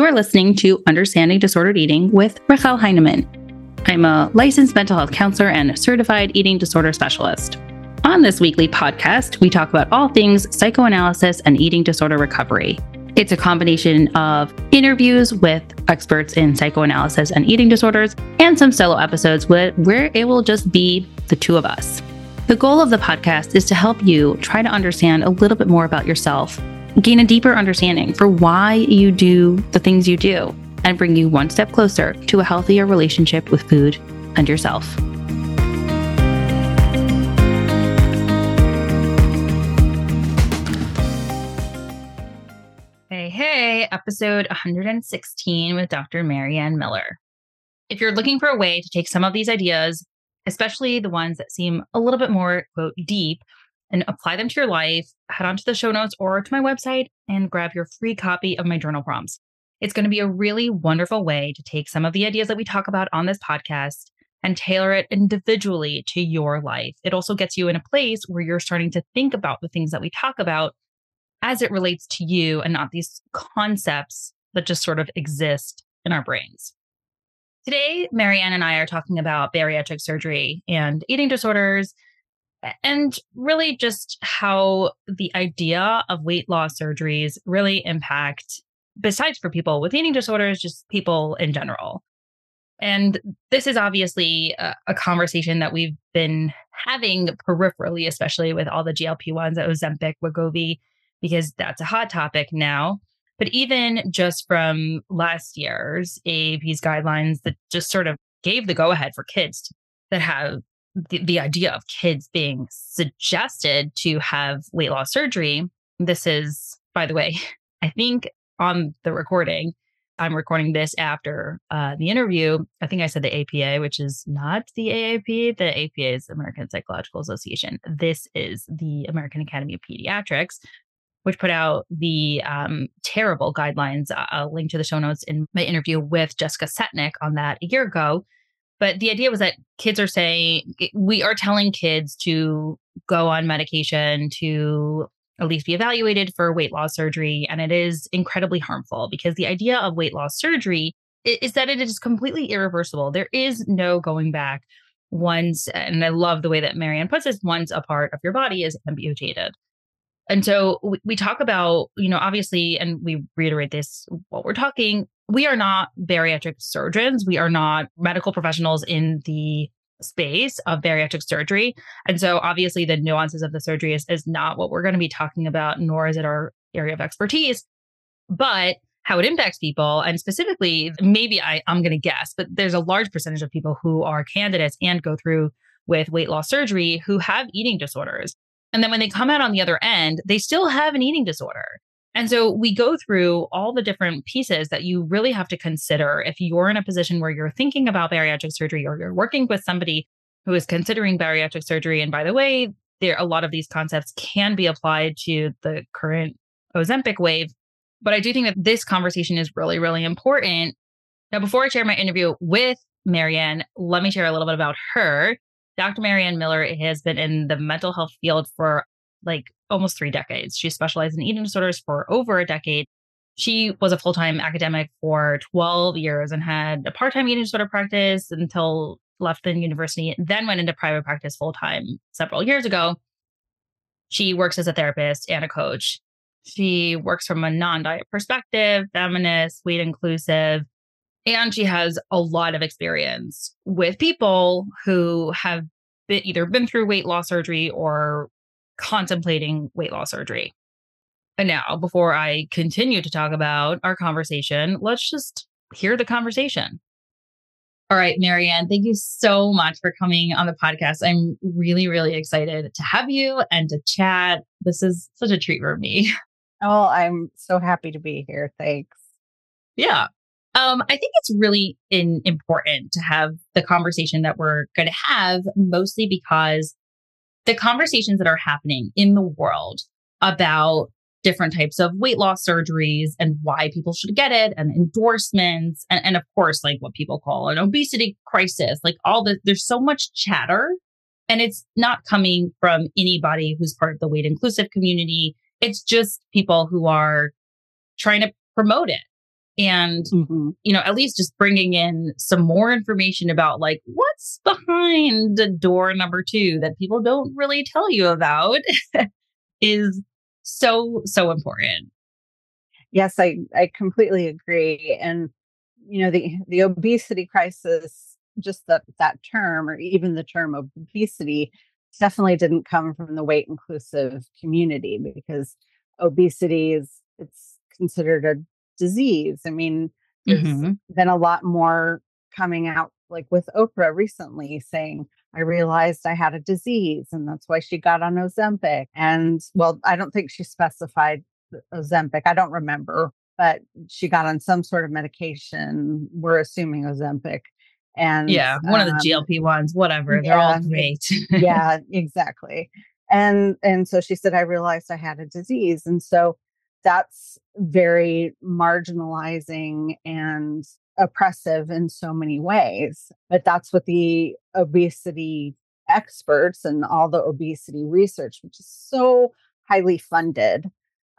You're listening to Understanding Disordered Eating with Rachelle Heinemann. I'm a licensed mental health counselor and certified eating disorder specialist. On this weekly podcast, we talk about all things psychoanalysis and eating disorder recovery. It's a combination of interviews with experts in psychoanalysis and eating disorders and some solo episodes where it will just be the two of us. The goal of the podcast is to help you try to understand a little bit more about yourself, gain a deeper understanding for why you do the things you do, and bring you one step closer to a healthier relationship with food and yourself. Hey, hey, episode 116 with Dr. Marianne Miller. If you're looking for a way to take some of these ideas especially the ones that seem a little bit more, quote, deep, and apply them to your life, head on to the show notes or to my website and grab your free copy of my journal prompts. It's going to be a really wonderful way to take some of the ideas that we talk about on this podcast and tailor it individually to your life. It also gets you in a place where you're starting to think about the things that we talk about as it relates to you and not these concepts that just sort of exist in our brains. Today, Marianne and I are talking about bariatric surgery and eating disorders, and really just how the idea of weight loss surgeries really impact, besides for people with eating disorders, just people in general. And this is obviously a, a conversation that we've been having peripherally, especially with all the GLP 1s, Ozempic, Wegovy, because that's a hot topic now. But even just from last year's AAP's guidelines that just sort of gave the go ahead for kids that have the, the idea of kids being suggested to have weight loss surgery. This is, by the way, I think on the recording, I'm recording this after uh, the interview. I think I said the APA, which is not the AAP. The APA is American Psychological Association. This is the American Academy of Pediatrics, which put out the um, terrible guidelines. I'll link to the show notes in my interview with Jessica Setnick on that a year ago. But the idea was that kids are saying, we are telling kids to go on medication to at least be evaluated for weight loss surgery. And it is incredibly harmful because the idea of weight loss surgery is that it is completely irreversible. There is no going back once, and I love the way that Marianne puts this once a part of your body is amputated. And so we, we talk about, you know, obviously, and we reiterate this while we're talking, we are not bariatric surgeons. We are not medical professionals in the space of bariatric surgery. And so obviously the nuances of the surgery is, is not what we're going to be talking about, nor is it our area of expertise. But how it impacts people, and specifically, maybe I, I'm going to guess, but there's a large percentage of people who are candidates and go through with weight loss surgery who have eating disorders. And then when they come out on the other end, they still have an eating disorder. And so we go through all the different pieces that you really have to consider if you're in a position where you're thinking about bariatric surgery or you're working with somebody who is considering bariatric surgery. And by the way, there a lot of these concepts can be applied to the current Ozempic wave. But I do think that this conversation is really, really important. Now, before I share my interview with Marianne, let me share a little bit about her. Dr. Marianne Miller has been in the mental health field for like almost three decades. She specialized in eating disorders for over a decade. She was a full time academic for 12 years and had a part time eating disorder practice until left the university, then went into private practice full time several years ago. She works as a therapist and a coach. She works from a non diet perspective, feminist, weight inclusive, and she has a lot of experience with people who have been, either been through weight loss surgery or contemplating weight loss surgery. And now, before I continue to talk about our conversation, let's just hear the conversation. All right, Marianne, thank you so much for coming on the podcast. I'm really, really excited to have you and to chat. This is such a treat for me. Oh, I'm so happy to be here. Thanks. Yeah. Um, I think it's really in, important to have the conversation that we're going to have, mostly because the conversations that are happening in the world about different types of weight loss surgeries and why people should get it and endorsements and, and of course like what people call an obesity crisis like all the there's so much chatter and it's not coming from anybody who's part of the weight inclusive community. It's just people who are trying to promote it and mm-hmm. you know at least just bringing in some more information about like what's behind the door number two that people don't really tell you about is so so important yes i i completely agree and you know the the obesity crisis just that that term or even the term obesity definitely didn't come from the weight inclusive community because obesity is it's considered a disease. I mean, there's mm-hmm. been a lot more coming out like with Oprah recently saying, I realized I had a disease and that's why she got on Ozempic. And well, I don't think she specified Ozempic. I don't remember, but she got on some sort of medication. We're assuming Ozempic. And yeah, one um, of the um, GLP ones, whatever. They're all great. yeah, exactly. And and so she said, I realized I had a disease. And so that's very marginalizing and oppressive in so many ways. But that's what the obesity experts and all the obesity research, which is so highly funded,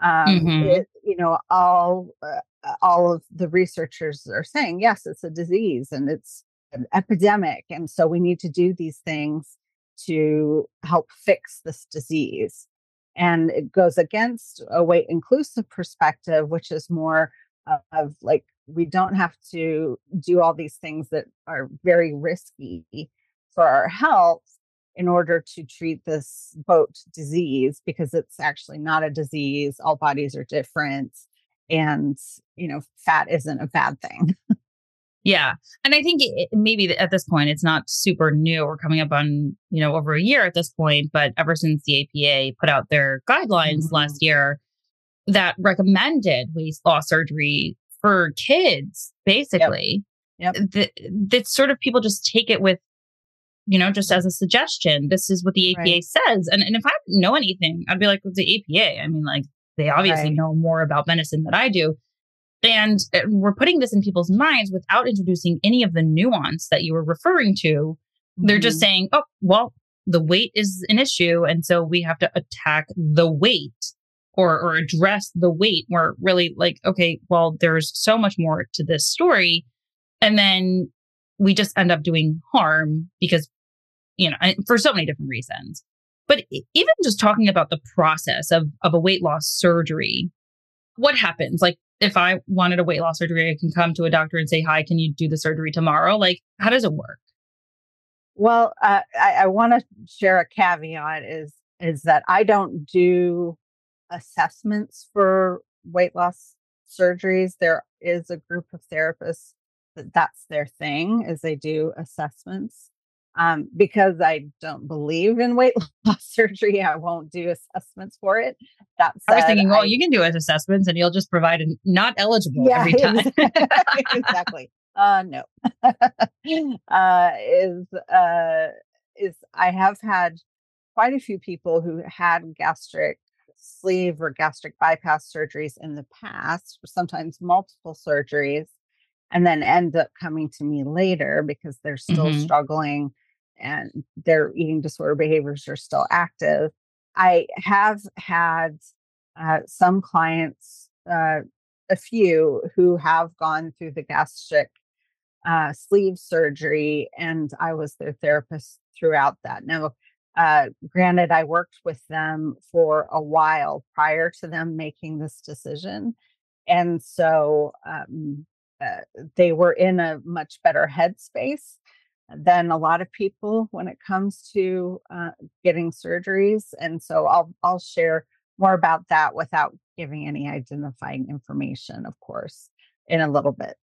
um, mm-hmm. it, you know, all uh, all of the researchers are saying, yes, it's a disease and it's an epidemic, and so we need to do these things to help fix this disease and it goes against a weight inclusive perspective which is more of like we don't have to do all these things that are very risky for our health in order to treat this boat disease because it's actually not a disease all bodies are different and you know fat isn't a bad thing Yeah. And I think it, maybe at this point, it's not super new. We're coming up on, you know, over a year at this point, but ever since the APA put out their guidelines mm-hmm. last year that recommended weight loss surgery for kids, basically, yep. Yep. That, that sort of people just take it with, you know, just as a suggestion. This is what the APA right. says. And, and if I didn't know anything, I'd be like, with the APA, I mean, like, they obviously right. know more about medicine than I do. And uh, we're putting this in people's minds without introducing any of the nuance that you were referring to. Mm-hmm. They're just mm-hmm. saying, oh, well, the weight is an issue. And so we have to attack the weight or, or address the weight. We're really like, okay, well, there's so much more to this story. And then we just end up doing harm because, you know, for so many different reasons. But even just talking about the process of, of a weight loss surgery, what happens? Like, if I wanted a weight loss surgery, I can come to a doctor and say, Hi, can you do the surgery tomorrow? Like, how does it work? Well, uh, I, I want to share a caveat is is that I don't do assessments for weight loss surgeries. There is a group of therapists that that's their thing is they do assessments um, because I don't believe in weight loss surgery, I won't do assessments for it. That I was thinking, well, I, you can do assessments and you'll just provide a not eligible yeah, every time. exactly. Uh, no. uh, is uh, is I have had quite a few people who had gastric sleeve or gastric bypass surgeries in the past, sometimes multiple surgeries, and then end up coming to me later because they're still mm-hmm. struggling and their eating disorder behaviors are still active. I have had uh, some clients, uh, a few, who have gone through the gastric uh, sleeve surgery, and I was their therapist throughout that. Now, uh, granted, I worked with them for a while prior to them making this decision. And so um, uh, they were in a much better headspace than a lot of people when it comes to uh, getting surgeries. And so I'll I'll share more about that without giving any identifying information, of course, in a little bit.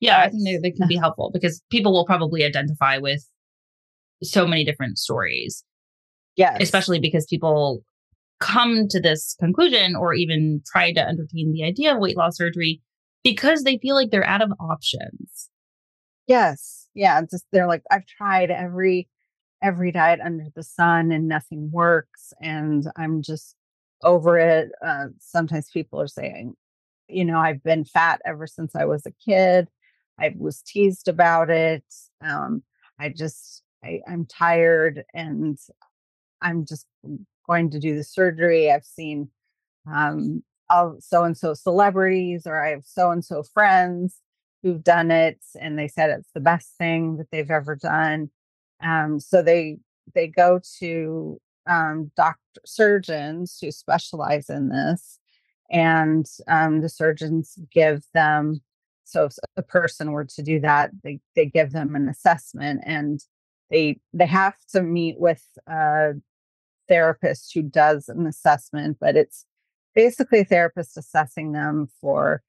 Yeah, I think they, they can be helpful because people will probably identify with so many different stories. Yeah. Especially because people come to this conclusion or even try to entertain the idea of weight loss surgery because they feel like they're out of options. Yes yeah, just they're like, I've tried every every diet under the sun and nothing works, and I'm just over it. Uh, sometimes people are saying, you know, I've been fat ever since I was a kid. I was teased about it. Um, I just, I, I'm tired and I'm just going to do the surgery. I've seen um, so and so celebrities or I have so and so friends who've done it and they said it's the best thing that they've ever done. Um, so they they go to um, doctor surgeons who specialize in this, and um, the surgeons give them. So if a person were to do that, they they give them an assessment, and they they have to meet with a therapist who does an assessment, but it's basically a therapist assessing them for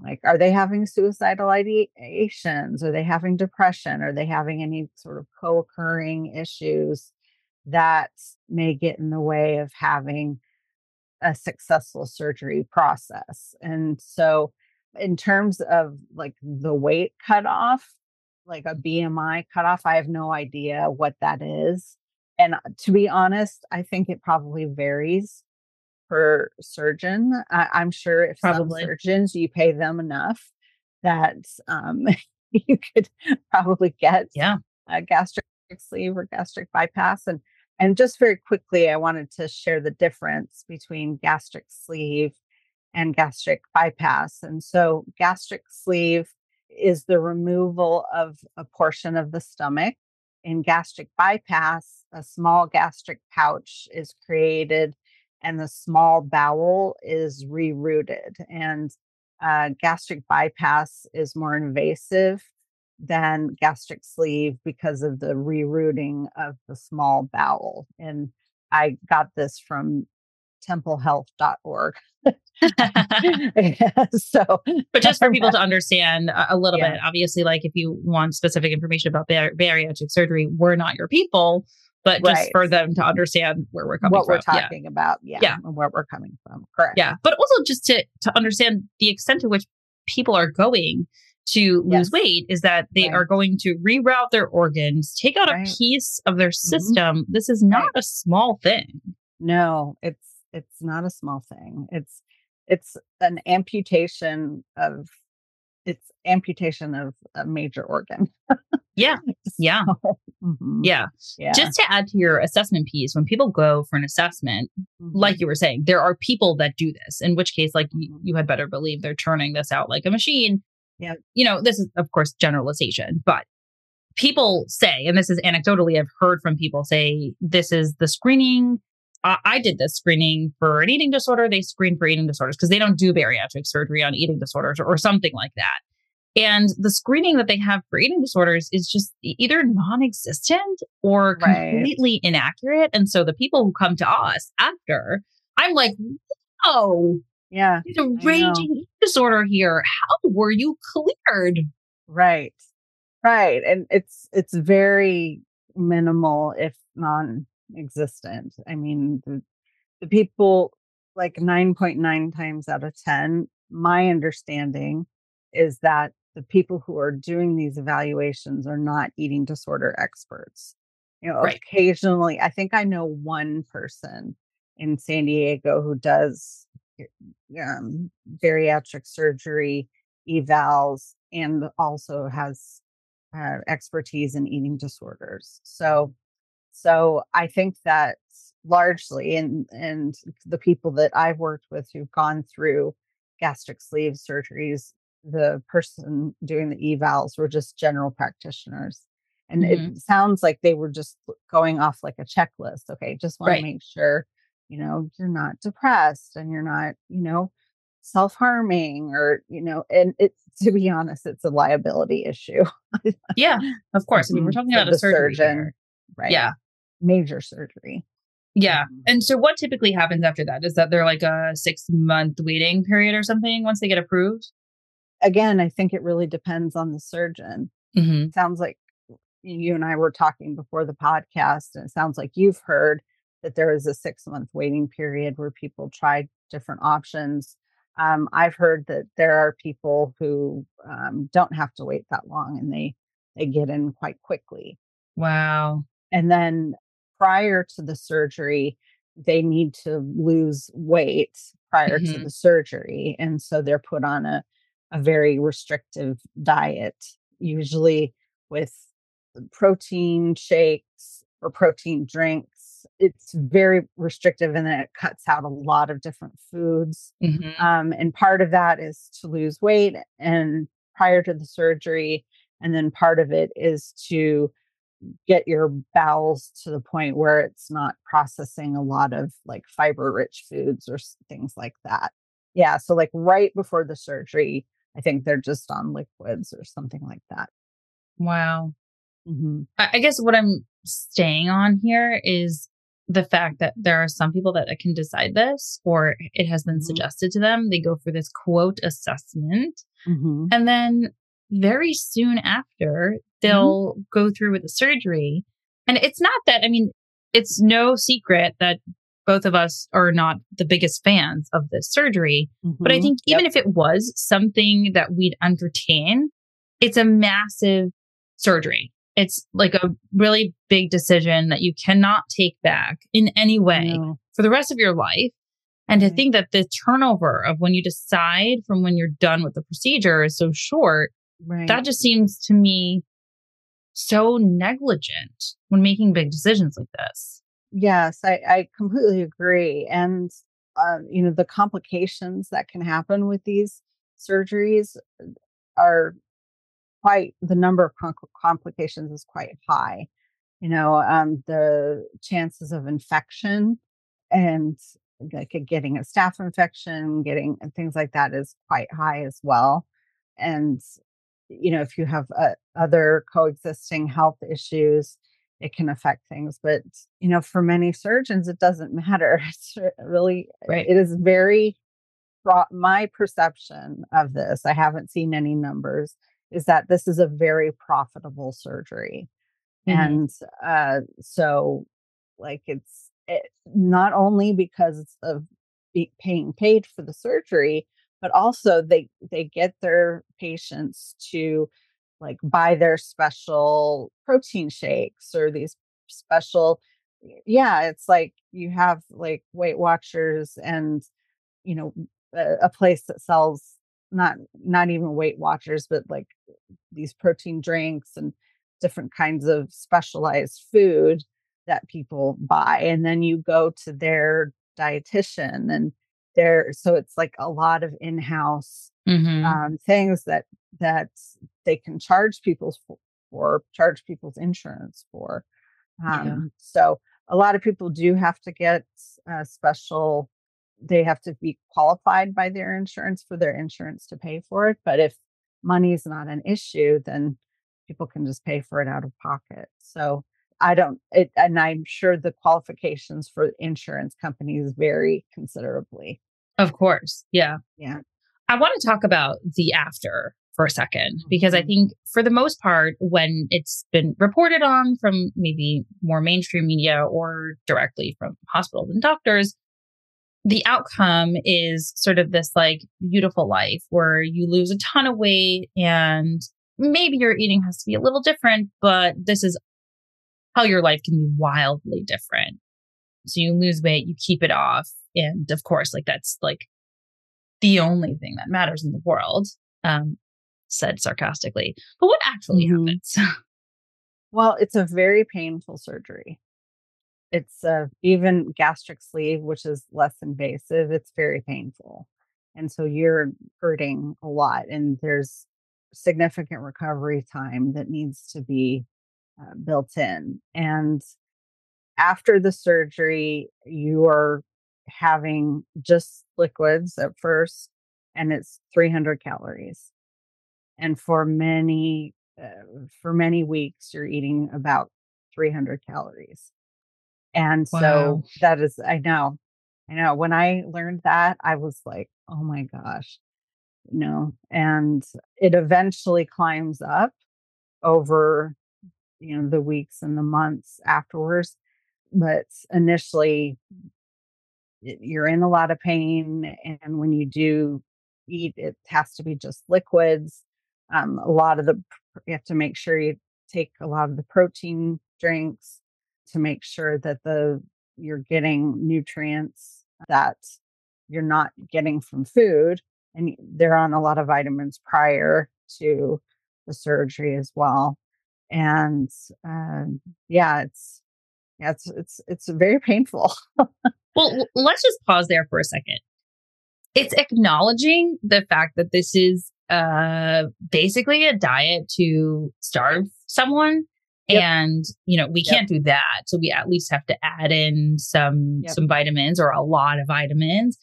like are they having suicidal ideations? Are they having depression? Are they having any sort of co-occurring issues that may get in the way of having a successful surgery process? And so in terms of like the weight cutoff like a bmi cutoff i have no idea what that is. And uh, to be honest i think it probably varies per surgeon. I, am sure if Probably. some surgeons you pay them enough that um, you could probably get yeah. a gastric sleeve or gastric bypass. And and just very quickly, I wanted to share the difference between gastric sleeve and gastric bypass. And so, gastric sleeve is the removal of a portion of the stomach. In gastric bypass, a small gastric pouch is created and the small bowel is rerouted. And uh, gastric bypass is more invasive than gastric sleeve because of the rerouting of the small bowel. And I got this from templehealth.org. so, but just for people to understand a little yeah. bit, obviously, like if you want specific information about bar- bariatric surgery, we're not your people but just right. for them to understand where we're coming what from. we're talking yeah. about. Yeah. Yeah. And where we're coming from. Correct. Yeah. But also just to, to understand the extent to which people are going to lose yes. weight is that they right. are going to reroute their organs, take out right. a piece of their mm-hmm. system. Mm-hmm. This is not a small thing. No, it's it's not a small thing. It's it's an amputation of it's amputation of a major organ. yeah. Yeah. Mm-hmm. yeah. Yeah. Just to add to your assessment piece, when people go for an assessment, mm-hmm. like you were saying, there are people that do this, in which case, like mm-hmm. you, you had better believe they're turning this out like a machine. Yeah. You know, this is, of course, generalization, but people say, and this is anecdotally, I've heard from people say, this is the screening I did this screening for an eating disorder. They screen for eating disorders because they don't do bariatric surgery on eating disorders or, or something like that. And the screening that they have for eating disorders is just either non existent or completely right. inaccurate. And so the people who come to us after, I'm like, oh, yeah, there's a raging disorder here. How were you cleared? Right. Right. And it's it's very minimal, if non existent. I mean, the, the people like 9.9 times out of 10, my understanding is that the people who are doing these evaluations are not eating disorder experts. You know, right. occasionally, I think I know one person in San Diego who does um, bariatric surgery evals and also has uh, expertise in eating disorders. So so I think that largely, and and the people that I've worked with who've gone through gastric sleeve surgeries, the person doing the evals were just general practitioners. And mm-hmm. it sounds like they were just going off like a checklist. Okay, just want right. to make sure, you know, you're not depressed and you're not, you know, self-harming or, you know, and it to be honest, it's a liability issue. yeah, of course. I mean, we're mm-hmm. talking about a surgeon. Here. Right. Yeah major surgery. Yeah. Um, and so what typically happens after that? Is that they're like a six month waiting period or something once they get approved? Again, I think it really depends on the surgeon. Mm-hmm. Sounds like you and I were talking before the podcast, and it sounds like you've heard that there is a six month waiting period where people try different options. Um, I've heard that there are people who um, don't have to wait that long and they they get in quite quickly. Wow. And then prior to the surgery, they need to lose weight prior mm-hmm. to the surgery. And so they're put on a, a very restrictive diet, usually with protein shakes or protein drinks it's very restrictive and then it cuts out a lot of different foods. Mm-hmm. Um, and part of that is to lose weight and prior to the surgery. And then part of it is to get your bowels to the point where it's not processing a lot of like fiber rich foods or things like that. Yeah. So, like right before the surgery, I think they're just on liquids or something like that. Wow. Mm-hmm. I guess what I'm staying on here is the fact that there are some people that can decide this, or it has been mm-hmm. suggested to them. They go for this quote assessment. Mm-hmm. And then very soon after, mm-hmm. they'll go through with the surgery. And it's not that, I mean, it's no secret that both of us are not the biggest fans of this surgery. But I mm-hmm. think even yep. if it was something that we'd entertain, it's a massive surgery. It's like a really big decision that you cannot take back in any way no. for the rest of your life. And to think that the turnover of when you decide from when you're done with the procedure is so short, right. that just seems to me so negligent when making big decisions like this. Yes, I, I completely agree. And, uh, you know, the complications that can happen with these surgeries are quite the number of com- complications is quite high. You know, um, the chances of infection and like getting a staph infection, getting things like that is quite high as well. And you know, if you have uh, other coexisting health issues, it can affect things. But you know, for many surgeons, it doesn't matter. It's really, right. it is very. My perception of this, I haven't seen any numbers is that this is a very profitable surgery. Mm-hmm. And uh, so, like, it's it, not only because of being paid for the surgery, but also they they get their patients to like buy their special protein shakes or these special yeah it's like you have like weight watchers and you know a, a place that sells not not even weight watchers but like these protein drinks and different kinds of specialized food that people buy and then you go to their dietitian and there so it's like a lot of in-house mm-hmm. um, things that that they can charge people for, for charge people's insurance for um, yeah. so a lot of people do have to get uh, special they have to be qualified by their insurance for their insurance to pay for it. But if money is not an issue, then people can just pay for it out of pocket. So I don't, it, and I'm sure the qualifications for insurance companies vary considerably. Of course. Yeah. Yeah. I want to talk about the after for a 2nd mm-hmm. because I mm-hmm. think for the most part, when it's been reported on from maybe more mainstream media or directly from hospitals and doctors, the outcome is sort of this like beautiful life where you lose a ton of weight and maybe your eating has to be a little different, but this is how your life can be wildly different. So you lose weight, you keep it off. And of course, like that's like the only thing that matters in the world, um, said sarcastically. But what actually mm-hmm. happens? well, it's a very painful surgery it's uh, even gastric sleeve, which is less invasive, it's very painful. And so you're hurting a lot, and there's significant recovery time that needs to be uh, built in. And after the surgery, you are having just liquids at first, and it's 300 calories. And for many, uh, for many weeks, you're eating about 300 calories. And wow. so that is, I know, I know. When I learned that, I was like, oh my gosh, no. And it eventually climbs up over, you know, the weeks and the months afterwards. But initially, you're in a lot of pain. And when you do eat, it has to be just liquids. Um, a lot of the, you have to make sure you take a lot of the protein drinks to make sure that the you're getting nutrients that you're not getting from food and they're on a lot of vitamins prior to the surgery as well and um, yeah it's yeah, it's it's it's very painful. well, let's just pause there for a second. It's acknowledging the fact that this is uh basically a diet to starve someone Yep. and you know we can't do that so we at least have to add in some yep. some vitamins or a lot of vitamins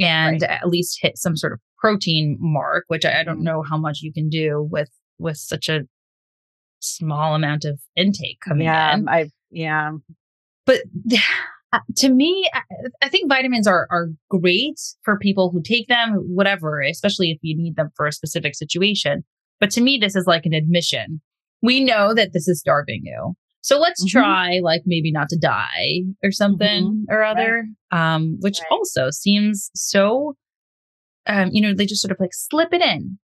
and right. at least hit some sort of protein mark which I, I, don't mm-hmm. know how much you can do with with such a small amount of intake coming yeah, in i yeah but to me I, think vitamins are are great for people who take them whatever especially if you need them for a specific situation but to me this is like an admission we know that this is starving you. So let's mm-hmm. try like maybe not to die or something mm-hmm. or other. Right. Um, which right. also seems so um, you know, they just sort of like slip it in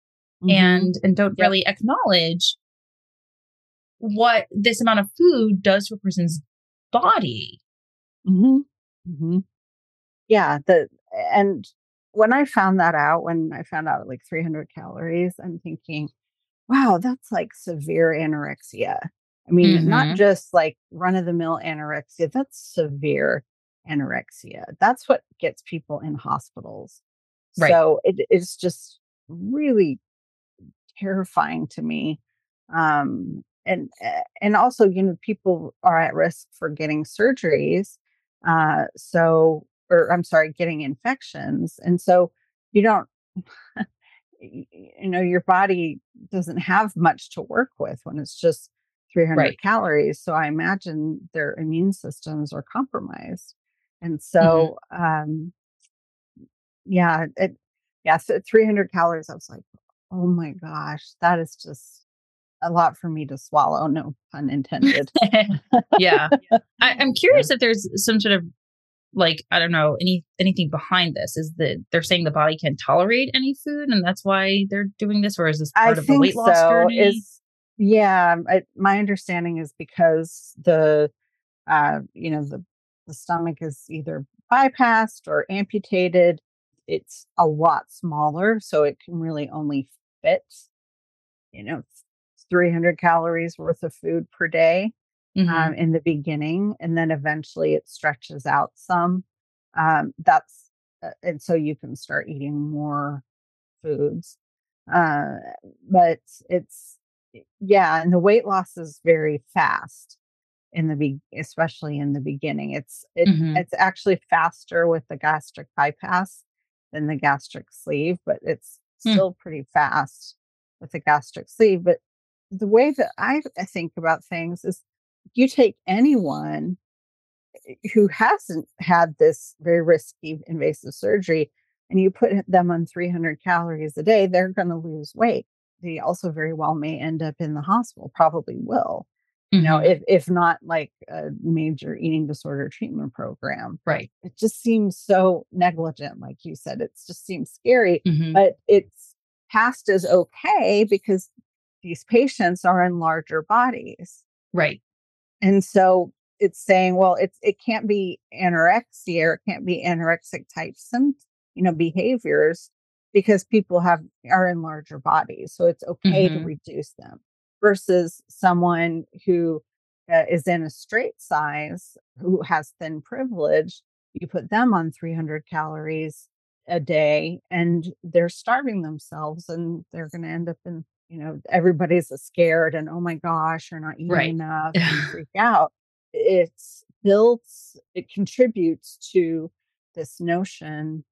mm-hmm. and and don't yep. really acknowledge what this amount of food does to a person's body. Mm-hmm. Mm-hmm. Yeah, the and when I found that out, when I found out like 300 calories, I'm thinking, wow, that's like severe anorexia. I mean, mm-hmm. not just like run of the mill anorexia, that's severe anorexia. That's what gets people in hospitals. Right. So it is just really terrifying to me. Um, and eh, and also, you know, people are at risk for getting surgeries. Uh, so, or I'm sorry, getting infections, and so you don't you know your body doesn't have much to work with when it's just 300 right. calories so i imagine their immune systems are compromised and mm-hmm. so mm-hmm. um yeah it yeah so 300 calories i was like oh my gosh that is just a lot for me to swallow no pun intended yeah I, am curious if there's some sort of like I don't know any anything behind this. Is that they're saying the body can tolerate any food, and that's why they're doing this, or is this part I of the weight loss journey? Is, yeah, I, my understanding is because the uh, you know the the stomach is either bypassed or amputated. It's a lot smaller, so it can really only fit, you know, 300 calories worth of food per day mm-hmm. um, in the beginning, and then eventually it stretches out some. Um, that's uh, and so you can start eating more foods. Uh, but it's yeah, and the weight loss is very fast in the be especially in the beginning. It's it, mm-hmm. it's actually faster with the gastric bypass than the gastric sleeve, but it's mm. still pretty fast with the gastric sleeve. But the way that I think about things is you take anyone eh, who hasn't had this very risky invasive surgery and you put them on 300 calories a day, they're going to lose weight. They also very well may end up in the hospital, probably will. Mm-hmm. You know, mm-hmm. if if not like a major eating disorder treatment program. Right. It just seems so negligent, like you said. It just seems scary, mm-hmm. but it's passed as okay because these patients are in larger bodies. Right. And so it's saying, well, it's it can't be anorexia or it can't be anorexic type symptoms, you know, behaviors because people have are in larger bodies. So it's okay mm-hmm. to reduce them versus someone who uh, is in a straight size who has thin privilege. You put them on 300 calories a day and they're starving themselves and they're going to end up in you know everybody's scared and oh my gosh you're not eating right. enough and freak out it's built it contributes to this notion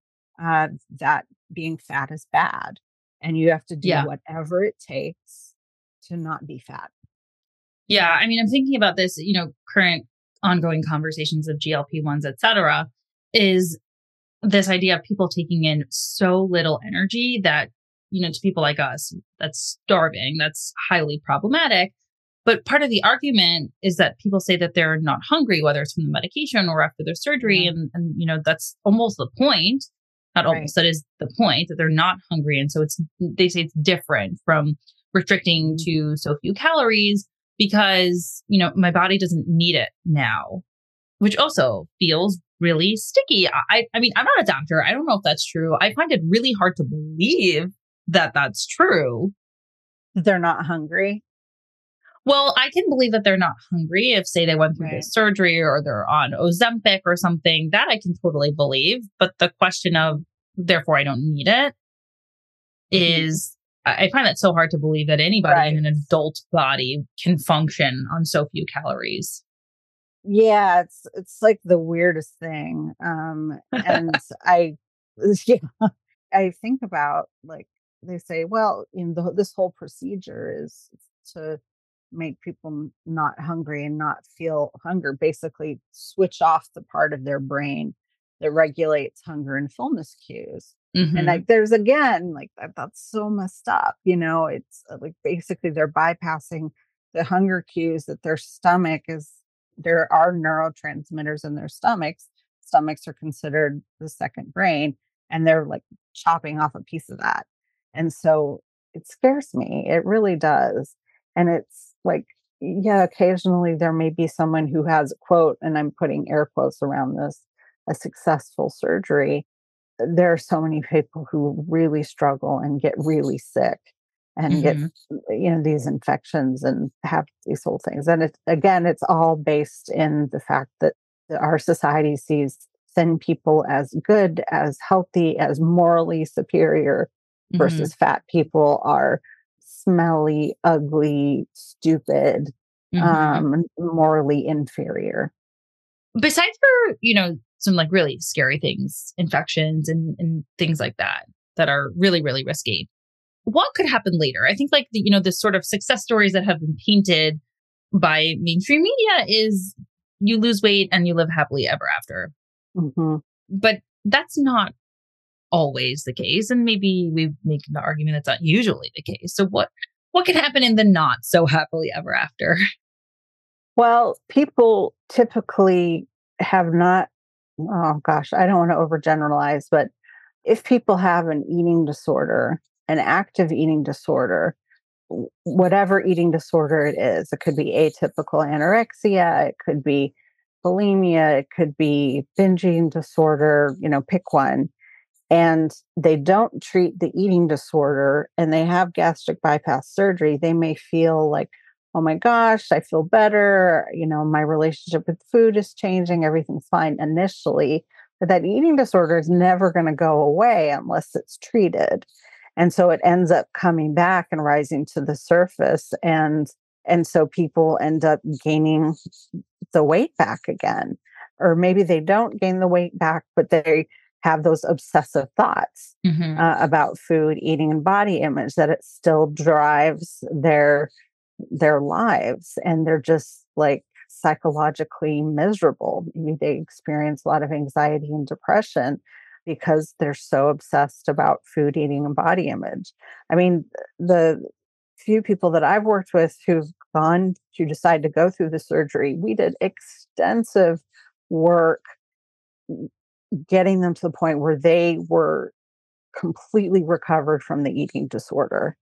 uh, that being fat is bad and you have to do yeah. whatever it takes to not be fat yeah i mean i'm thinking about this you know current ongoing conversations of glp-1s etc is this idea of people taking in so little energy that you know, to people like us, that's starving, that's highly problematic. But part of the argument is that people say that they're not hungry, whether it's from the medication or after their surgery. And, and you know, that's almost the point. Not right. almost, that is the point that they're not hungry. And so it's, they say it's different from restricting mm-hmm. to so few calories because, you know, my body doesn't need it now, which also feels really sticky. I, I mean, I'm not a doctor. I don't know if that's true. I find it really hard to believe that that's true. They're not hungry. Well, I can believe that they're not hungry if, say, they went through Right. surgery or they're on Ozempic or something. That I can totally believe. But the question of, therefore, I don't need it is, I find it so hard to believe that anybody in an adult body can function on so few calories. Yeah, it's it's like the weirdest thing. Um and I yeah, I think about like they say, well, in the this whole procedure is to make people not hungry and not feel hunger, basically switch off the part of their brain that regulates hunger and fullness cues. And Mhm. like there's again, like that, that's so messed up. You know, it's uh, like basically they're bypassing the hunger cues that their stomach is there are neurotransmitters in their stomachs. Stomachs are considered the second brain, and they're like chopping off a piece of that. And so it scares me. It really does. And it's like, yeah, occasionally there may be someone who has, quote, and I'm putting air quotes around this, a successful surgery there are so many people who really struggle and get really sick and get Mhm. you know these infections and have these whole things and it's again it's all based in the fact that our society sees thin people as good as healthy as morally superior Mhm. versus fat people are smelly ugly stupid Mhm. um morally inferior besides for you know some like really scary things infections and and things like that that are really really risky what could happen later i think like the, you know the sort of success stories that have been painted by mainstream media is you lose weight and you live happily ever after Mhm. but that's not always the case and maybe we make the argument that's not usually the case so what what can happen in the not so happily ever after Well, people typically have not, oh gosh, I don't want to overgeneralize, but if people have an eating disorder, an active eating disorder, whatever eating disorder it is, it could be atypical anorexia, it could be bulimia, it could be binge eating disorder, you know, pick one. And they don't treat the eating disorder and they have gastric bypass surgery, they may feel like, oh my gosh, I feel better. You know, my relationship with food is changing. Everything's fine initially. But that eating disorder is never going to go away unless it's treated. And so it ends up coming back and rising to the surface. And and so people end up gaining the weight back again. Or maybe they don't gain the weight back, but they have those obsessive thoughts Mhm. uh, about food, eating, and body image that it still drives their their lives, and they're just like psychologically miserable. Maybe they experience a lot of anxiety and depression because they're so obsessed about food, eating, and body image. I mean, the few people that I've worked with who've gone to decide to go through the surgery, we did extensive work getting them to the point where they were completely recovered from the eating disorder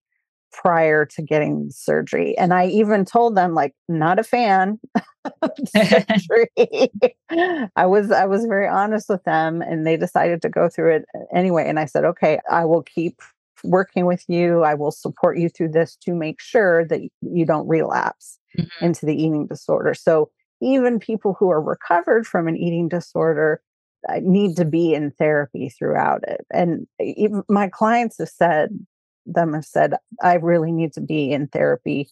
prior to getting surgery. And I even told them like not a fan of surgery. I was I was very honest with them and they decided to go through it anyway and I said, "Okay, I will keep working with you. I will support you through this to make sure that you don't relapse Mhm. into the eating disorder." So even people who are recovered from an eating disorder uh, need to be in therapy throughout it. And even my clients have said, them have said, I really need to be in therapy.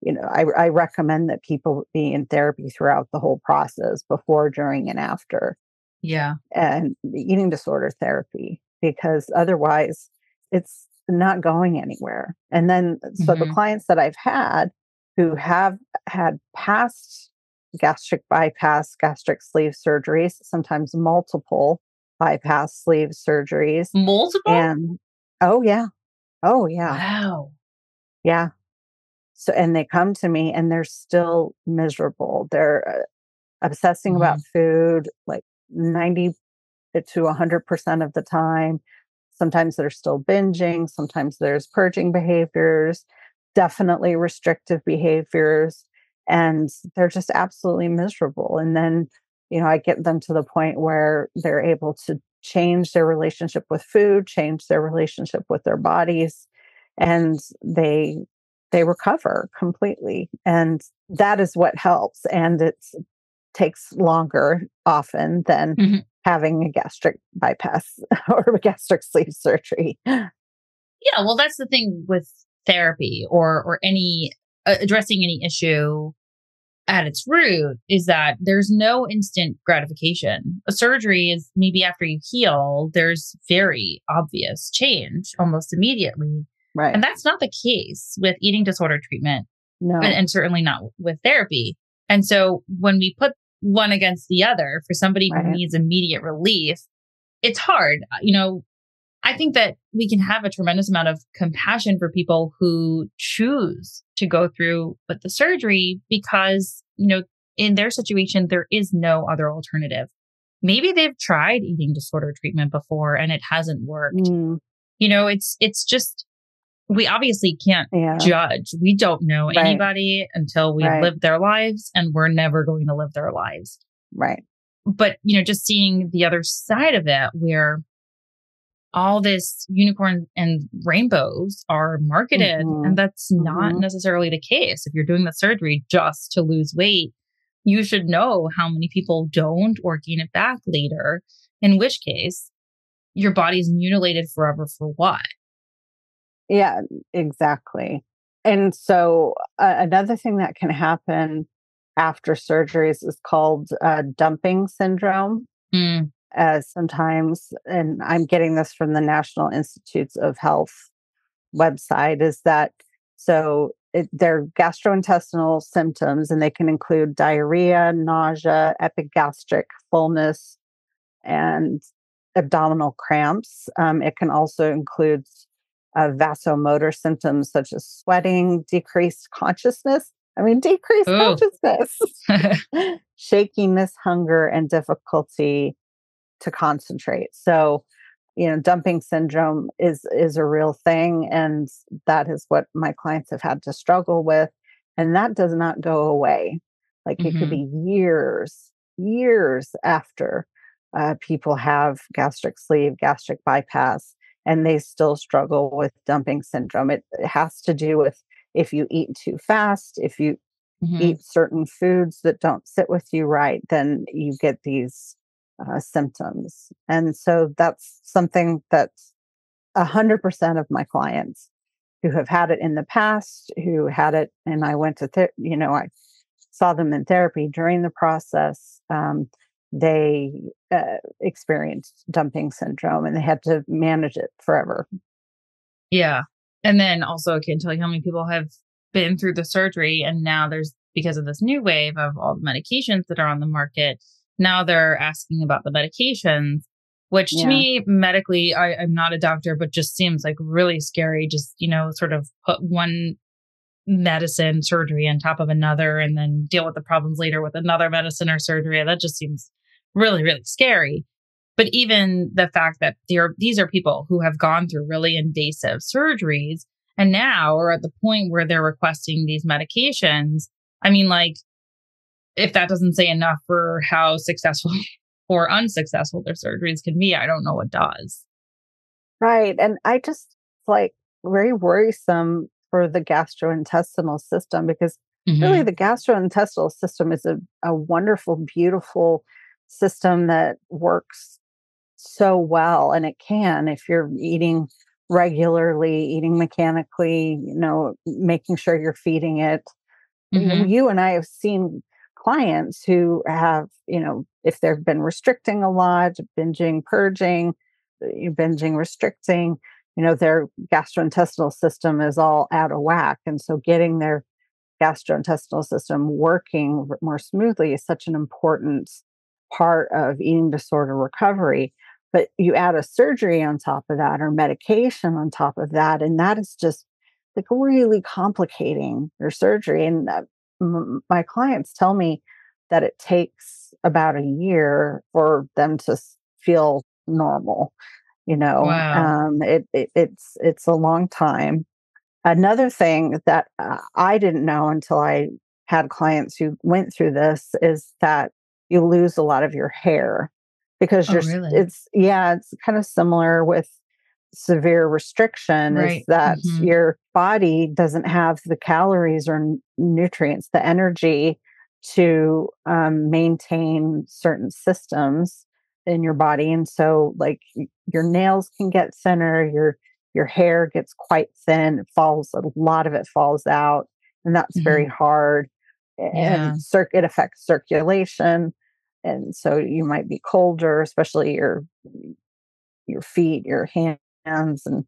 You know, I, I recommend that people be in therapy throughout the whole process before, during, and after, yeah and the eating disorder therapy, because otherwise it's not going anywhere. And then, so the Mhm. clients that I've had who have had past gastric bypass, gastric sleeve surgeries, sometimes multiple bypass sleeve surgeries. multiple And oh, yeah. Oh, yeah. wow Yeah. So, and they come to me and they're still miserable. They're uh, obsessing about food like 90 to 100% of the time. Sometimes they're still binging. Sometimes there's purging behaviors, definitely restrictive behaviors. And they're just absolutely miserable. And then, you know, I get them to the point where they're able to change their relationship with food, change their relationship with their bodies, and they they recover completely. And that is what helps. And it takes longer often than mm-hmm. having a gastric bypass or a gastric sleeve surgery. Yeah, well, that's the thing with therapy or or any addressing any issue at its root is that there's no instant gratification. A surgery is maybe after you heal, there's very obvious change almost immediately. Right. And that's not the case with eating disorder treatment. No. And, and certainly not with therapy. And so when we put one against the other for somebody right. who needs immediate relief, it's hard. You know, I think that we can have a tremendous amount of compassion for people who choose to go through with the surgery because, you know, in their situation, there is no other alternative. Maybe they've tried eating disorder treatment before and it hasn't worked. Mm. You know, it's, it's just, we obviously can't yeah. judge. We don't know right. anybody until we right. live their lives and we're never going to live their lives. Right. But, you know, just seeing the other side of it where all this unicorn and rainbows are marketed mm-hmm. and that's mm-hmm. not necessarily the case. If you're doing the surgery just to lose weight you should know how many people don't or gain it back later in which case your body's mutilated forever for what? Yeah exactly. And so uh, another thing that can happen after surgeries is called uh, dumping syndrome. Mm as sometimes, and I'm getting this from the National Institutes of Health website, is that so it, they're gastrointestinal symptoms and they can include diarrhea, nausea, epigastric fullness, and abdominal cramps. Um, it can also include uh, vasomotor symptoms such as sweating, decreased consciousness. I mean, decreased Ooh. consciousness, shakiness, hunger, and difficulty to concentrate. So, you know, dumping syndrome is is a real thing and that is what my clients have had to struggle with and that does not go away. Like mm-hmm. it could mm-hmm. be years, years after uh, people have gastric sleeve, gastric bypass, and they still struggle with dumping syndrome. It, it has to do with if you eat too fast, if you mm-hmm. eat certain foods that don't sit with you right, then you get these uh, symptoms. And so that's something that 100% of my clients who have had it in the past, who had it, and I went to, th- you know, I saw them in therapy during the process. Um, they uh, experienced dumping syndrome and they had to manage it forever. Yeah. And then also, I can't tell you how many people have been through the surgery and now there's because of this new wave of all the medications that are on the market now they're asking about the medications, which to yeah. me, medically, I, I'm not a doctor, but just seems like really scary. Just, you know, sort of put one medicine surgery on top of another and then deal with the problems later with another medicine or surgery. That just seems really, really scary. But even the fact that are, these are people who have gone through really invasive surgeries and now are at the point where they're requesting these medications. I mean, like if that doesn't say enough for how successful or unsuccessful their surgeries can be, I don't know what does. Right. And I just like very worrisome for the gastrointestinal system because mm-hmm. really the gastrointestinal system is a, a wonderful, beautiful system that works so well. And it can if you're eating regularly, eating mechanically, you know, making sure you're feeding it. Mm-hmm. You and I have seen clients who have, you know, if they've been restricting a lot, binging, purging, uh, binging, restricting, you know, their gastrointestinal system is all out of whack. And so getting their gastrointestinal system working more smoothly is such an important part of eating disorder recovery. But you add a surgery on top of that or medication on top of that, and that is just like really complicating your surgery. And uh, m- my clients tell me that it takes about a year for them to feel normal you know wow. um, it, it, it's it's a long time another thing that uh, i didn't know until i had clients who went through this is that you lose a lot of your hair because oh, you're really? it's yeah it's kind of similar with severe restriction Right. is that Mhm. your body doesn't have the calories or n- nutrients, the energy to um, maintain certain systems in your body. And so, like, your nails can get thinner, your your hair gets quite thin, it falls, a lot of it falls out, and that's very hard. Yeah. And cir- it affects circulation. And so you might be colder, especially your your feet, your hands, and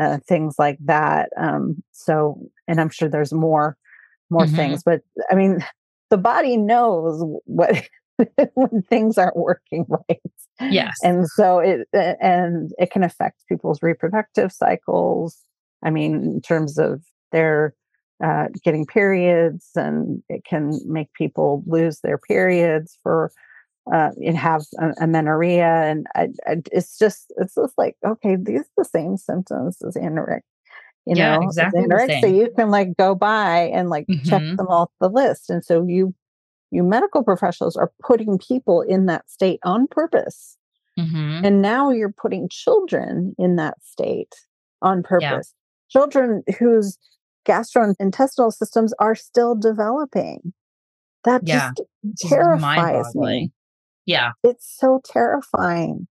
uh, things like that. Um, so, and I'm sure there's more more Mhm. things, but I mean, the body knows what when things aren't working right. Yes. And so it and it can affect people's reproductive cycles. I mean, in terms of their uh, getting periods, and it can make people lose their periods for uh, and have a- amenorrhea, and I, I, it's just it's just like okay, these are the same symptoms as anorexia. You Yeah, know, exactly the anorexia, you can like go by and like check Mhm. them off the list, and so you you medical professionals are putting people in that state on purpose. Mhm. And now you're putting children in that state on purpose. Children whose gastrointestinal systems are still developing. That Yeah. just terrifies me. Yeah. It's so terrifying.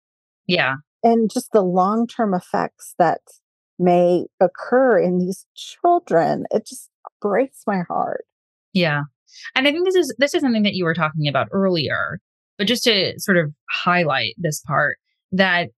Yeah. And just the long term effects that may occur in these children, it just breaks my heart. Yeah. And I think this is this is something that you were talking about earlier, but just to sort of highlight this part that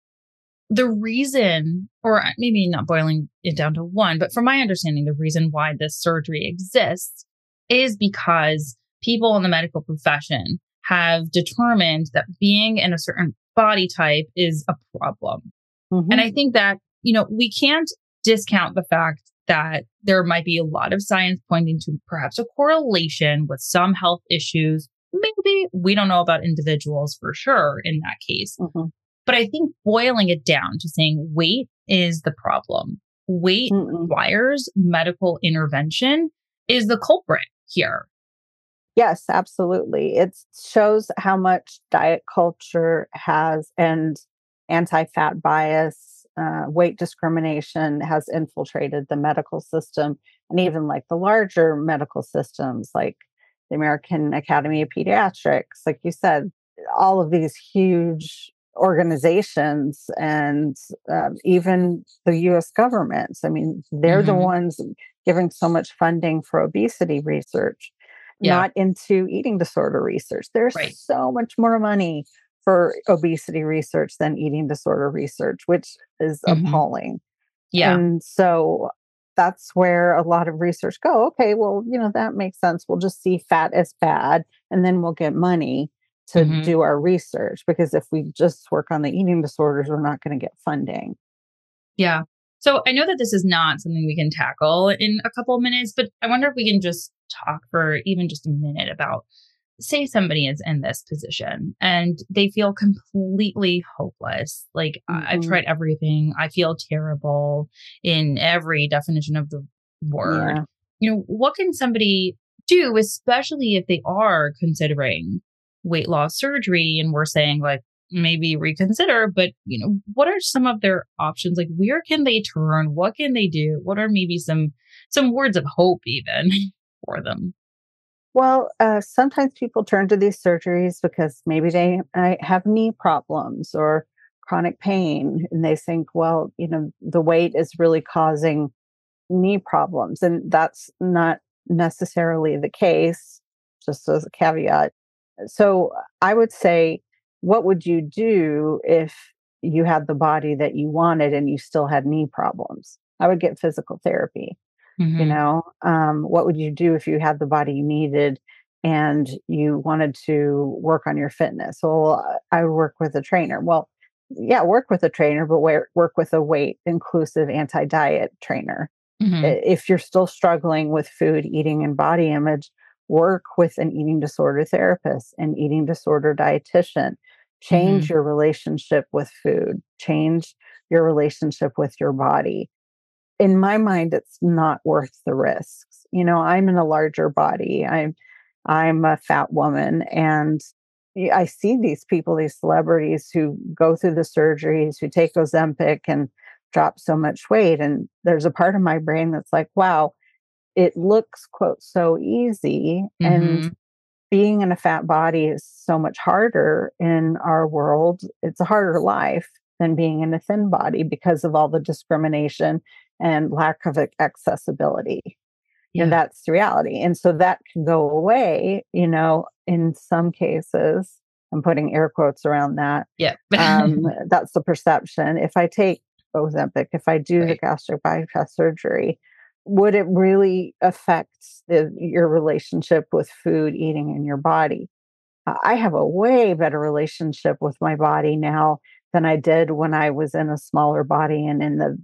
the reason or uh, maybe not boiling it down to one, but from my understanding the reason why this surgery exists is because people in the medical profession have determined that being in a certain body type is a problem. Mhm. And I think that, you know, we can't discount the fact that there might be a lot of science pointing to perhaps a correlation with some health issues. Maybe we don't know about individuals for sure in that case. Mhm. But I think boiling it down to saying weight is the problem, weight Mm-mm. requires medical intervention is the culprit here. Yes, absolutely. It shows how much diet culture has and anti fat bias, uh, weight discrimination has infiltrated the medical system and even like the larger medical systems like the American Academy of Pediatrics. Like you said, all of these huge organizations and um, even the US governments. I mean, they're the Mhm. ones giving so much funding for obesity research Yeah. not into eating disorder research. There's Right. so much more money for obesity research than eating disorder research, which is Mhm. appalling. Yeah. And so that's where a lot of research go, okay, well, you know, that makes sense. We'll just see fat as bad and then we'll get money to Mhm. do our research because if we just work on the eating disorders, we're not going to get funding. Yeah. So I know that this is not something we can tackle in a couple of minutes, but I wonder if we can just talk for even just a minute about say somebody is in this position and they feel completely hopeless. Like I- I've mm-hmm. tried everything. I feel terrible in every definition of the word. Yeah. You know, what can somebody do, especially if they are considering weight loss surgery and we're saying like maybe reconsider, but you know, what are some of their options? Like where can they turn? What can they do? What are maybe some some words of hope even for them? Well, uh, sometimes people turn to these surgeries because maybe they have knee problems or chronic pain, and they think, well, you know, the weight is really causing knee problems. And that's not necessarily the case, just as a caveat. So I would say, what would you do if you had the body that you wanted and you still had knee problems? I would get physical therapy you Mhm. know um, what would you do if you had the body you needed and you wanted to work on your fitness? Well i would work with a trainer. Well yeah work with a trainer but work with a weight inclusive anti-diet trainer. Mhm. If you're still struggling with food eating and body image work with an eating disorder therapist an eating disorder dietitian. Change your relationship with food. Change your relationship with your body in my mind it's not worth the risks you know i'm in a larger body i'm i'm a fat woman and i see these people these celebrities who go through the surgeries who take ozempic and drop so much weight. And there's a part of my brain that's like, wow, it looks, quote, so easy. Mm-hmm. And being in a fat body is so much harder in our world. It's a harder life than being in a thin body because of all the discrimination and lack of accessibility. Yeah. And that's the reality. And so that can go away, you know, in some cases. I'm putting air quotes around that. Yeah. um, that's the perception. If I take Ozempic, if I do right. the gastric bypass surgery, would it really affect the, your relationship with food, eating, in your body? Uh, I have a way better relationship with my body now than I did when I was in a smaller body and in the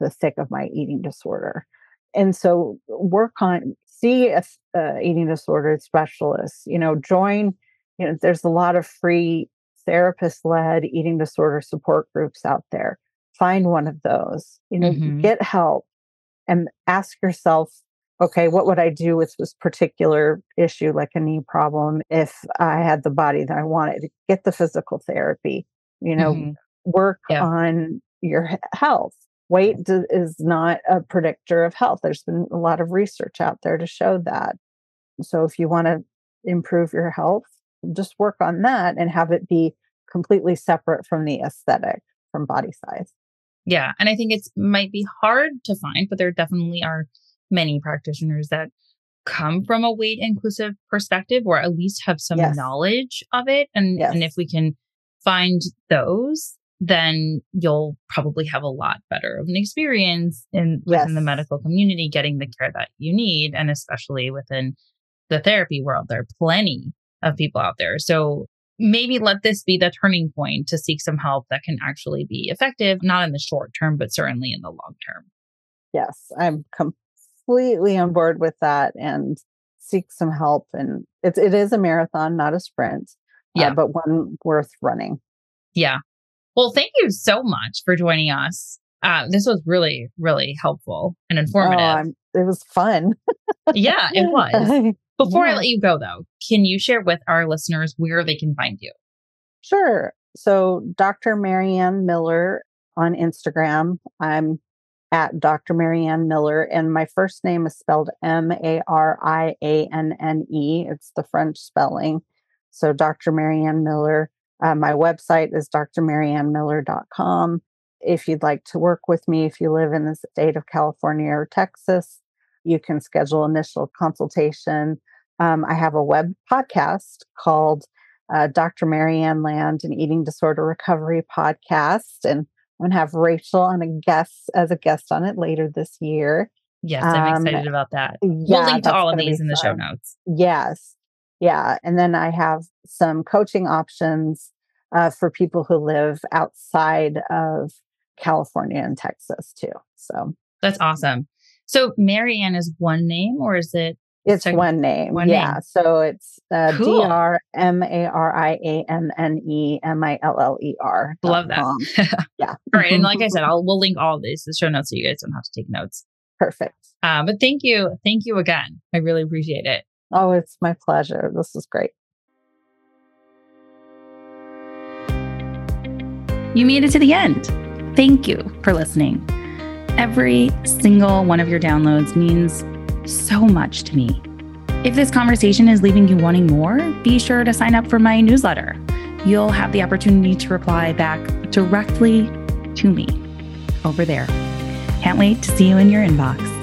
the thick of my eating disorder. And so work on see a uh, eating disorder specialist. You know, join. You know, there's a lot of free therapist led eating disorder support groups out there. Find one of those. You know, mm-hmm. get help and ask yourself okay, what would I do with this particular issue, like a knee problem, if I had the body that I wanted? Get the physical therapy, you know, mm-hmm. work yeah. on your health. Weight is not a predictor of health. There's been a lot of research out there to show that. So if you want to improve your health, just work on that and have it be completely separate from the aesthetic, from body size. Yeah. And I think it's might be hard to find, but there definitely are many practitioners that come from a weight inclusive perspective or at least have some yes. knowledge of it. And yes. and if we can find those, then you'll probably have a lot better of an experience in within yes. the medical community getting the care that you need. And especially within the therapy world, there are plenty of people out there. So maybe let this be the turning point to seek some help that can actually be effective, not in the short term, but certainly in the long term. Yes, I'm completely on board with that and seek some help. And it's, it is a marathon, not a sprint, uh, yeah. Uh, but one worth running. Yeah. Well, thank you so much for joining us. Uh, this was really, really helpful and informative. Oh, it was fun. yeah, it was. Before yeah. I let you go, though, can you share with our listeners where they can find you? Sure. So, Dr. Marianne Miller on Instagram. I'm at Dr. Marianne Miller, and my first name is spelled M A R I A N N E. It's the French spelling. So, Dr. Marianne Miller. Uh, my website is drmariannemiller.com. If you'd like to work with me, if you live in the state of California or Texas, you can schedule initial consultation. Um, I have a web podcast called uh, Dr. Marianne Land and Eating Disorder Recovery Podcast, and I'm going to have Rachelle on a guest as a guest on it later this year. Yes, I'm um, excited about that. Yeah, we'll link to all of these in the show notes. Yes, yeah, and then I have some coaching options uh, for people who live outside of California and Texas too. So that's awesome. So Marianne is one name or is it? It's second? one name. One yeah. Name. So it's uh, cool. D R M A R I A N N E M I L L E R. Love that. yeah. all right. And like I said, I'll we'll link all these the show notes so you guys don't have to take notes. Perfect. Um, but thank you. Thank you again. I really appreciate it. Oh, it's my pleasure. This is great. You made it to the end. Thank you for listening. Every single one of your downloads means so much to me. If this conversation is leaving you wanting more, be sure to sign up for my newsletter. You'll have the opportunity to reply back directly to me over there. Can't wait to see you in your inbox.